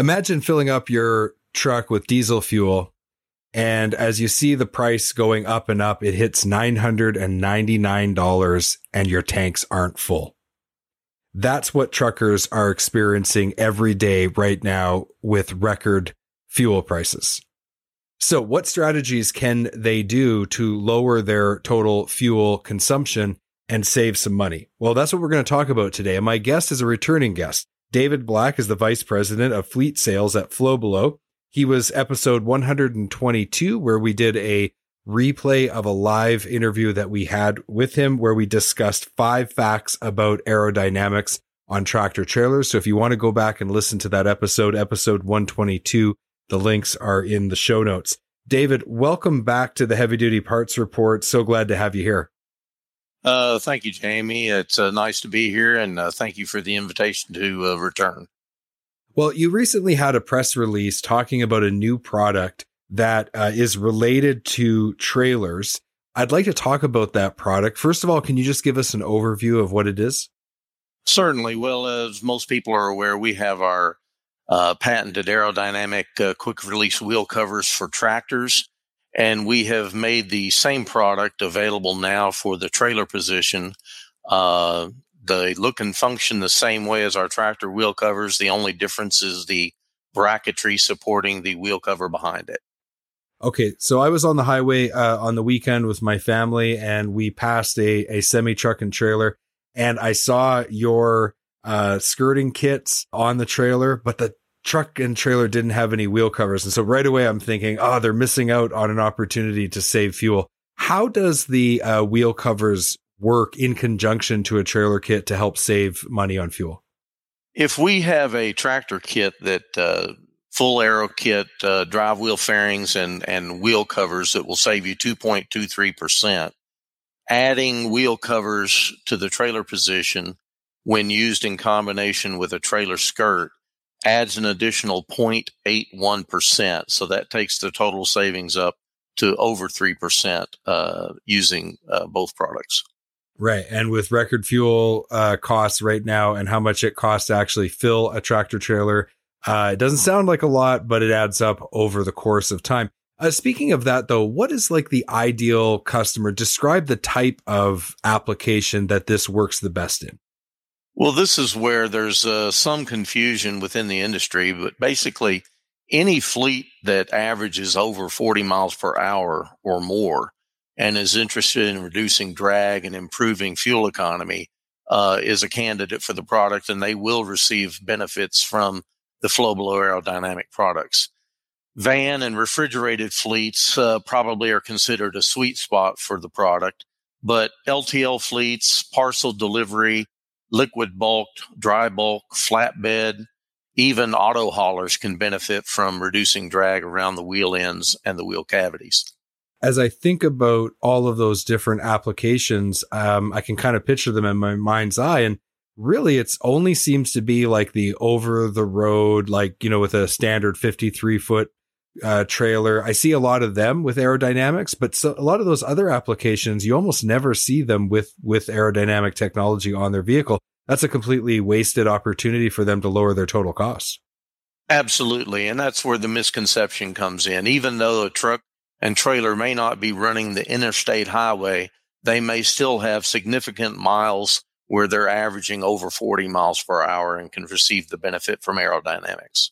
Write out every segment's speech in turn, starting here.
Imagine filling up your truck with diesel fuel and as you see the price going up and up, it hits $999 and your tanks aren't full. That's what truckers are experiencing every day right now with record fuel prices. So what strategies can they do to lower their total fuel consumption and save some money? Well, that's what we're going to talk about today. And my guest is a returning guest. David Black is the vice president of fleet sales at Flowbelow. He was episode 122, where we did a replay of a live interview that we had with him, where we discussed five facts about aerodynamics on tractor trailers. So if you want to go back and listen to that episode, episode 122, the links are in the show notes. David, welcome back to the Heavy Duty Parts Report. So glad to have you here. Uh, thank you, Jamie. It's uh, nice to be here, and uh, thank you for the invitation to uh, return. Well, you recently had a press release talking about a new product that uh, is related to trailers. I'd like to talk about that product. First of all, can you just give us an overview of what it is? Certainly. Well, as most people are aware, we have our uh, patented aerodynamic uh, quick release wheel covers for tractors. And we have made the same product available now for the trailer position uh, they look and function the same way as our tractor wheel covers. The only difference is the bracketry supporting the wheel cover behind it. Okay, so I was on the highway uh, on the weekend with my family, and we passed a, a semi truck and trailer, and I saw your uh, skirting kits on the trailer, but the truck and trailer didn't have any wheel covers, and so right away I'm thinking, oh, they're missing out on an opportunity to save fuel. How does the uh, wheel covers work in conjunction to a trailer kit to help save money on fuel? If we have a tractor kit that uh, full aero kit, uh, drive wheel fairings, and and wheel covers that will save you two point two three percent, adding wheel covers to the trailer position when used in combination with a trailer skirt adds an additional 0.81%. So that takes the total savings up to over 3% uh, using uh, both products. Right. And with record fuel uh, costs right now and how much it costs to actually fill a tractor trailer, uh, it doesn't sound like a lot, but it adds up over the course of time. Uh, speaking of that, though, what is like the ideal customer? Describe the type of application that this works the best in. Well, this is where there's uh, some confusion within the industry, but basically, any fleet that averages over 40 miles per hour or more and is interested in reducing drag and improving fuel economy uh, is a candidate for the product, and they will receive benefits from the Flowbelow aerodynamic products. Van and refrigerated fleets uh, probably are considered a sweet spot for the product, but LTL fleets, parcel delivery, liquid bulk, dry bulk, flatbed, even auto haulers can benefit from reducing drag around the wheel ends and the wheel cavities as I think about all of those different applications, um, I can kind of picture them in my mind's eye. And really, it's only seems to be like the over the road, like, you know, with a standard 53 foot uh, trailer. I see a lot of them with aerodynamics, but so, a lot of those other applications, you almost never see them with, with aerodynamic technology on their vehicle. That's a completely wasted opportunity for them to lower their total costs. Absolutely. And that's where the misconception comes in. Even though a truck and trailer may not be running the interstate highway, they may still have significant miles where they're averaging over 40 miles per hour and can receive the benefit from aerodynamics.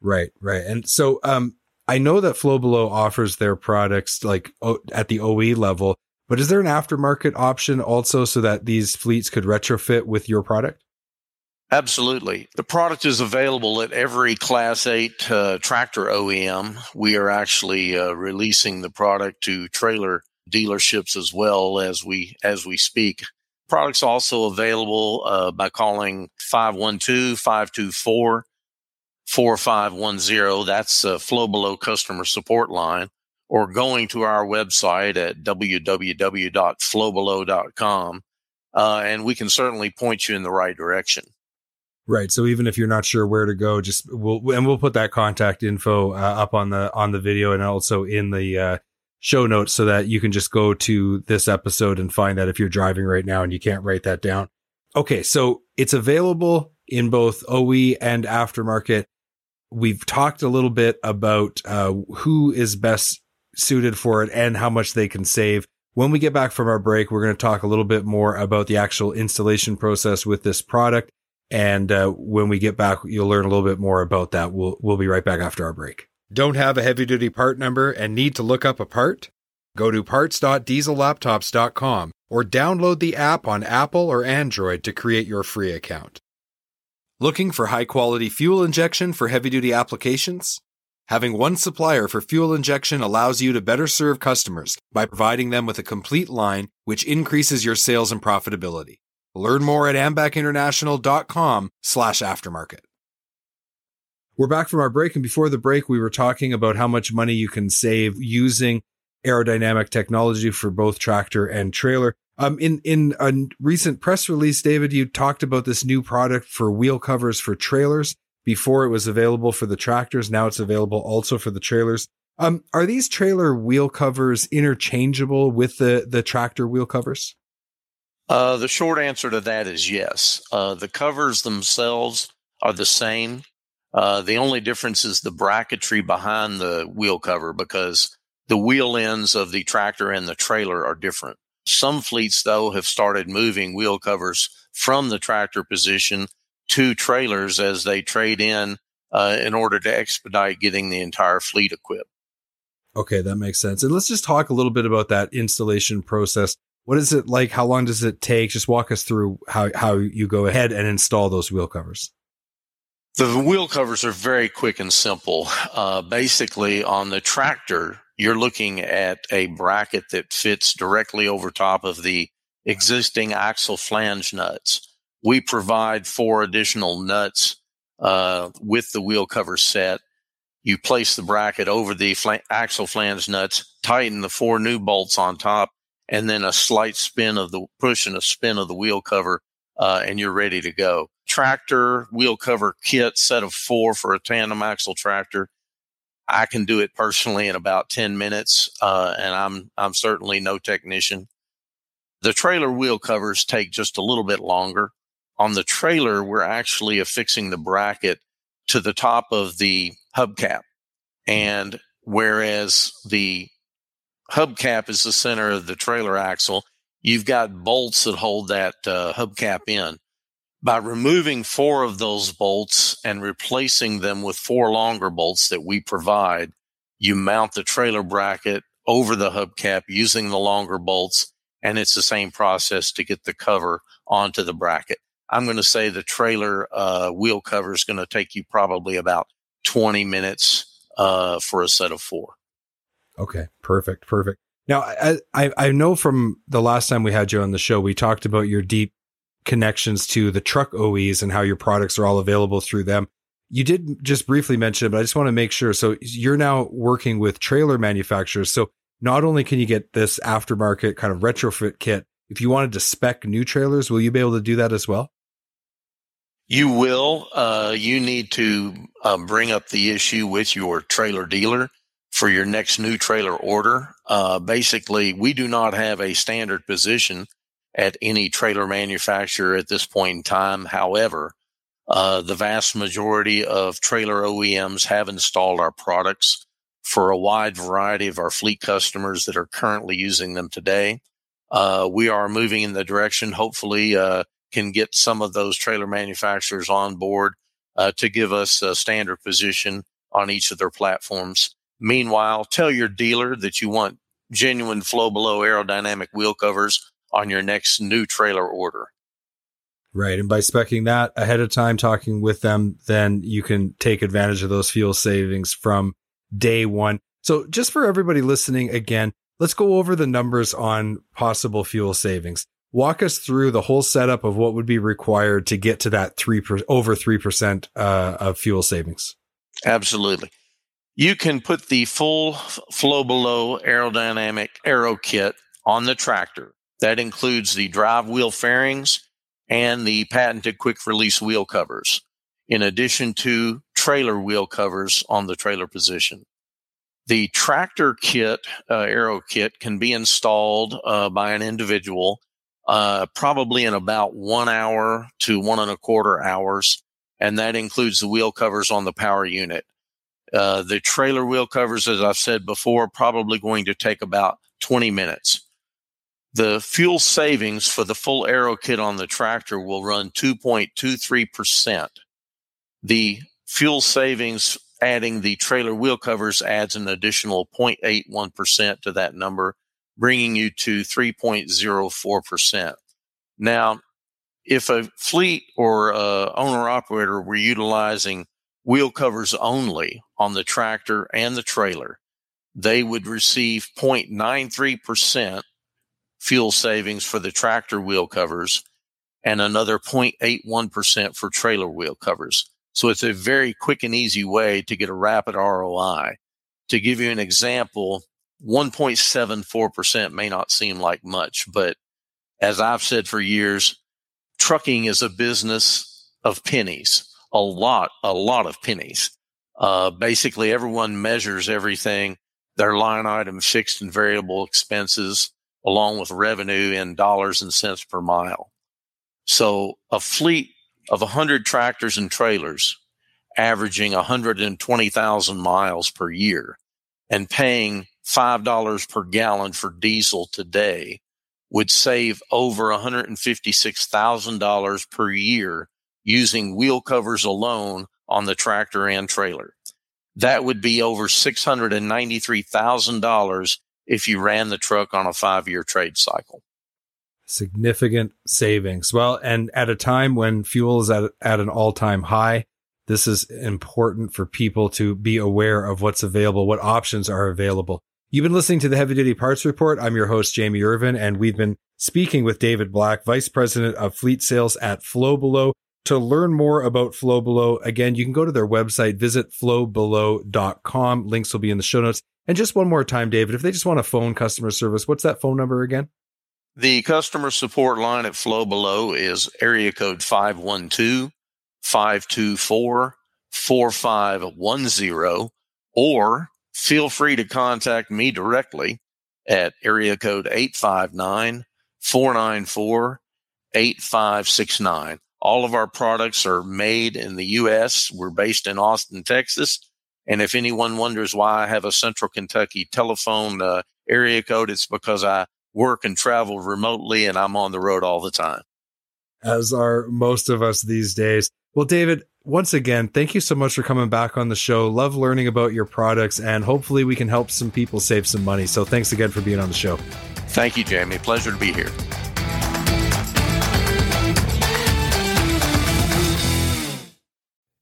Right, right. And so um, I know that Flow Below offers their products like at the OE level, but is there an aftermarket option also so that these fleets could retrofit with your product? Absolutely. The product is available at every Class 8 uh, tractor OEM. We are actually uh, releasing the product to trailer dealerships as well as we as we speak. Products also available uh, by calling 512-524 4510. That's a Flow Below customer support line or going to our website at www.flowbelow.com. Uh, and we can certainly point you in the right direction. Right. So even if you're not sure where to go, just we'll and we'll put that contact info uh, up on the on the video and also in the uh, show notes so that you can just go to this episode and find that if you're driving right now and you can't write that down. Okay, so it's available in both OE and aftermarket. We've talked a little bit about uh, who is best suited for it and how much they can save. When we get back from our break, we're going to talk a little bit more about the actual installation process with this product and uh, when we get back, you'll learn a little bit more about that. We'll we'll be right back after our break. Don't have a heavy duty part number and need to look up a part? Go to parts.diesellaptops.com or download the app on Apple or Android to create your free account. Looking for high quality fuel injection for heavy duty applications? Having one supplier for fuel injection allows you to better serve customers by providing them with a complete line, which increases your sales and profitability. Learn more at ambacinternational.com slash aftermarket. We're back from our break. And before the break, we were talking about how much money you can save using aerodynamic technology for both tractor and trailer. Um, in, in a recent press release, David, you talked about this new product for wheel covers for trailers. Before it was available for the tractors. Now it's available also for the trailers. Um, are these trailer wheel covers interchangeable with the, the tractor wheel covers? Uh, the short answer to that is yes. Uh, the covers themselves are the same. Uh, the only difference is the bracketry behind the wheel cover because the wheel ends of the tractor and the trailer are different. Some fleets, though, have started moving wheel covers from the tractor position to trailers as they trade in uh, in order to expedite getting the entire fleet equipped. Okay, that makes sense. And let's just talk a little bit about that installation process. What is it like? How long does it take? Just walk us through how, how you go ahead and install those wheel covers. The wheel covers are very quick and simple. Uh, basically, on the tractor, you're looking at a bracket that fits directly over top of the existing axle flange nuts. We provide four additional nuts uh, with the wheel cover set. You place the bracket over the axle flange nuts, tighten the four new bolts on top, and then a slight spin of the push and a spin of the wheel cover, uh, and you're ready to go. Tractor wheel cover kit, set of four for a tandem axle tractor. I can do it personally in about 10 minutes, uh, and I'm I'm certainly no technician. The trailer wheel covers take just a little bit longer. On the trailer, we're actually affixing the bracket to the top of the hubcap. And whereas the hubcap is the center of the trailer axle. You've got bolts that hold that uh, hubcap in. By removing four of those bolts and replacing them with four longer bolts that we provide, you mount the trailer bracket over the hubcap using the longer bolts, and it's the same process to get the cover onto the bracket. I'm going to say the trailer uh, wheel cover is going to take you probably about 20 minutes uh, for a set of four. Okay, perfect, perfect. Now, I, I know from the last time we had you on the show, we talked about your deep connections to the truck OEs and how your products are all available through them. You did just briefly mention it, but I just want to make sure. So you're now working with trailer manufacturers. So not only can you get this aftermarket kind of retrofit kit, if you wanted to spec new trailers, will you be able to do that as well? You will. Uh, you need to uh, bring up the issue with your trailer dealer for your next new trailer order. Uh, basically, we do not have a standard position at any trailer manufacturer at this point in time. However, uh, the vast majority of trailer OEMs have installed our products for a wide variety of our fleet customers that are currently using them today. Uh, we are moving in the direction, hopefully, uh, can get some of those trailer manufacturers on board uh, to give us a standard position on each of their platforms Meanwhile, tell your dealer that you want genuine flow below aerodynamic wheel covers on your next new trailer order. Right. And by specing that ahead of time, talking with them, then you can take advantage of those fuel savings from day one. So just for everybody listening again, let's go over the numbers on possible fuel savings. Walk us through the whole setup of what would be required to get to that three per, over 3% uh, of fuel savings. Absolutely. You can put the full flow below aerodynamic aero kit on the tractor. That includes the drive wheel fairings and the patented quick release wheel covers, in addition to trailer wheel covers on the trailer position. The tractor kit, uh, aero kit, can be installed uh, by an individual uh, probably in about one hour to one and a quarter hours. And that includes the wheel covers on the power unit. Uh, the trailer wheel covers, as I've said before, probably going to take about 20 minutes. The fuel savings for the full aero kit on the tractor will run 2.23%. The fuel savings adding the trailer wheel covers adds an additional 0.81% to that number, bringing you to 3.04%. Now, if a fleet or owner operator were utilizing wheel covers only on the tractor and the trailer, they would receive 0.93% fuel savings for the tractor wheel covers and another 0.81% for trailer wheel covers. So it's a very quick and easy way to get a rapid ROI. To give you an example, 1.74% may not seem like much, but as I've said for years, trucking is a business of pennies, a lot, a lot of pennies. Uh, basically, everyone measures everything, their line item, fixed and variable expenses, along with revenue in dollars and cents per mile. So a fleet of 100 tractors and trailers averaging 120,000 miles per year and paying $5 per gallon for diesel today would save over $156,000 per year using wheel covers alone on the tractor and trailer. That would be over $693,000 if you ran the truck on a five year trade cycle. Significant savings. Well, and at a time when fuel is at, at an all time high, this is important for people to be aware of what's available, what options are available. You've been listening to the Heavy Duty Parts Report. I'm your host, Jamie Irvin, and we've been speaking with David Black, Vice President of Fleet Sales at Flow Below. To learn more about Flow Below, again, you can go to their website, visit flowbelow.com. Links will be in the show notes. And just one more time, David, if they just want a phone customer service, what's that phone number again? The customer support line at Flow Below is area code 512 524 4510, or feel free to contact me directly at area code 859 494 8569. All of our products are made in the U.S. We're based in Austin, Texas and if anyone wonders why I have a Central Kentucky telephone uh, area code, it's because I work and travel remotely and I'm on the road all the time. As are most of us these days. Well, David, once again, thank you so much for coming back on the show. Love learning about your products and hopefully we can help some people save some money. So thanks again for being on the show. Thank you, Jamie. Pleasure to be here.